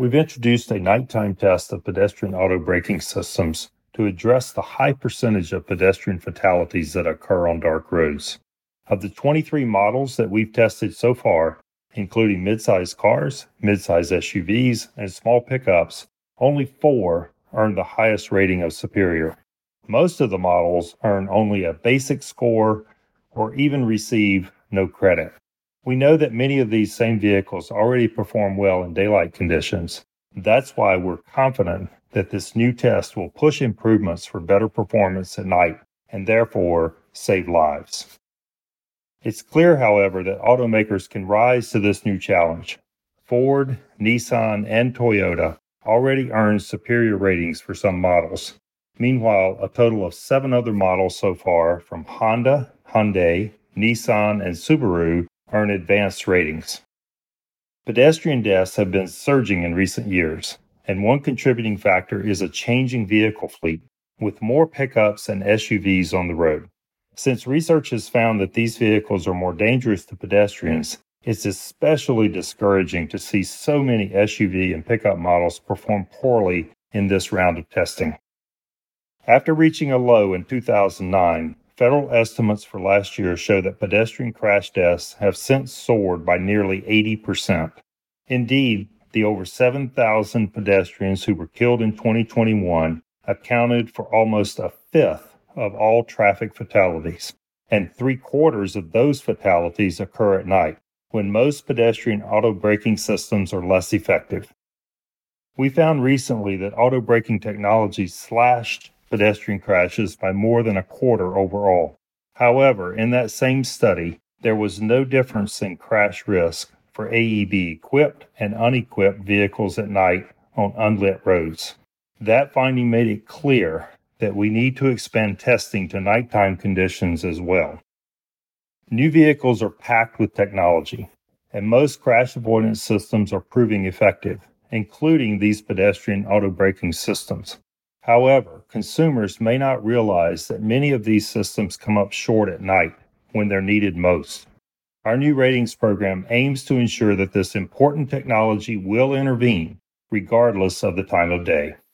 we've introduced a nighttime test of pedestrian auto braking systems to address the high percentage of pedestrian fatalities that occur on dark roads. Of the 23 models that we've tested so far, including midsize cars, midsize SUVs, and small pickups, only four earned the highest rating of superior. Most of the models earn only a basic score or even receive no credit. We know that many of these same vehicles already perform well in daylight conditions. That's why we're confident that this new test will push improvements for better performance at night and therefore save lives. It's clear, however, that automakers can rise to this new challenge. Ford, Nissan, and Toyota already earned superior ratings for some models. Meanwhile, a total of seven other models so far from Honda, Hyundai, Nissan, and Subaru earn advanced ratings. Pedestrian deaths have been surging in recent years, and one contributing factor is a changing vehicle fleet, with more pickups and SUVs on the road. Since research has found that these vehicles are more dangerous to pedestrians, it's especially discouraging to see so many SUV and pickup models perform poorly in this round of testing. After reaching a low in 2009, federal estimates for last year show that pedestrian crash deaths have since soared by nearly 80%. Indeed, the over 7,000 pedestrians who were killed in 2021 accounted for almost a fifth of all traffic fatalities, and three quarters of those fatalities occur at night, when most pedestrian auto braking systems are less effective. We found recently that auto braking technology slashed pedestrian crashes by more than a quarter overall. However, in that same study, there was no difference in crash risk for AEB equipped and unequipped vehicles at night on unlit roads. That finding made it clear that we need to expand testing to nighttime conditions as well. New vehicles are packed with technology, and most crash avoidance systems are proving effective, including these pedestrian auto braking systems. However, consumers may not realize that many of these systems come up short at night when they're needed most. Our new ratings program aims to ensure that this important technology will intervene regardless of the time of day.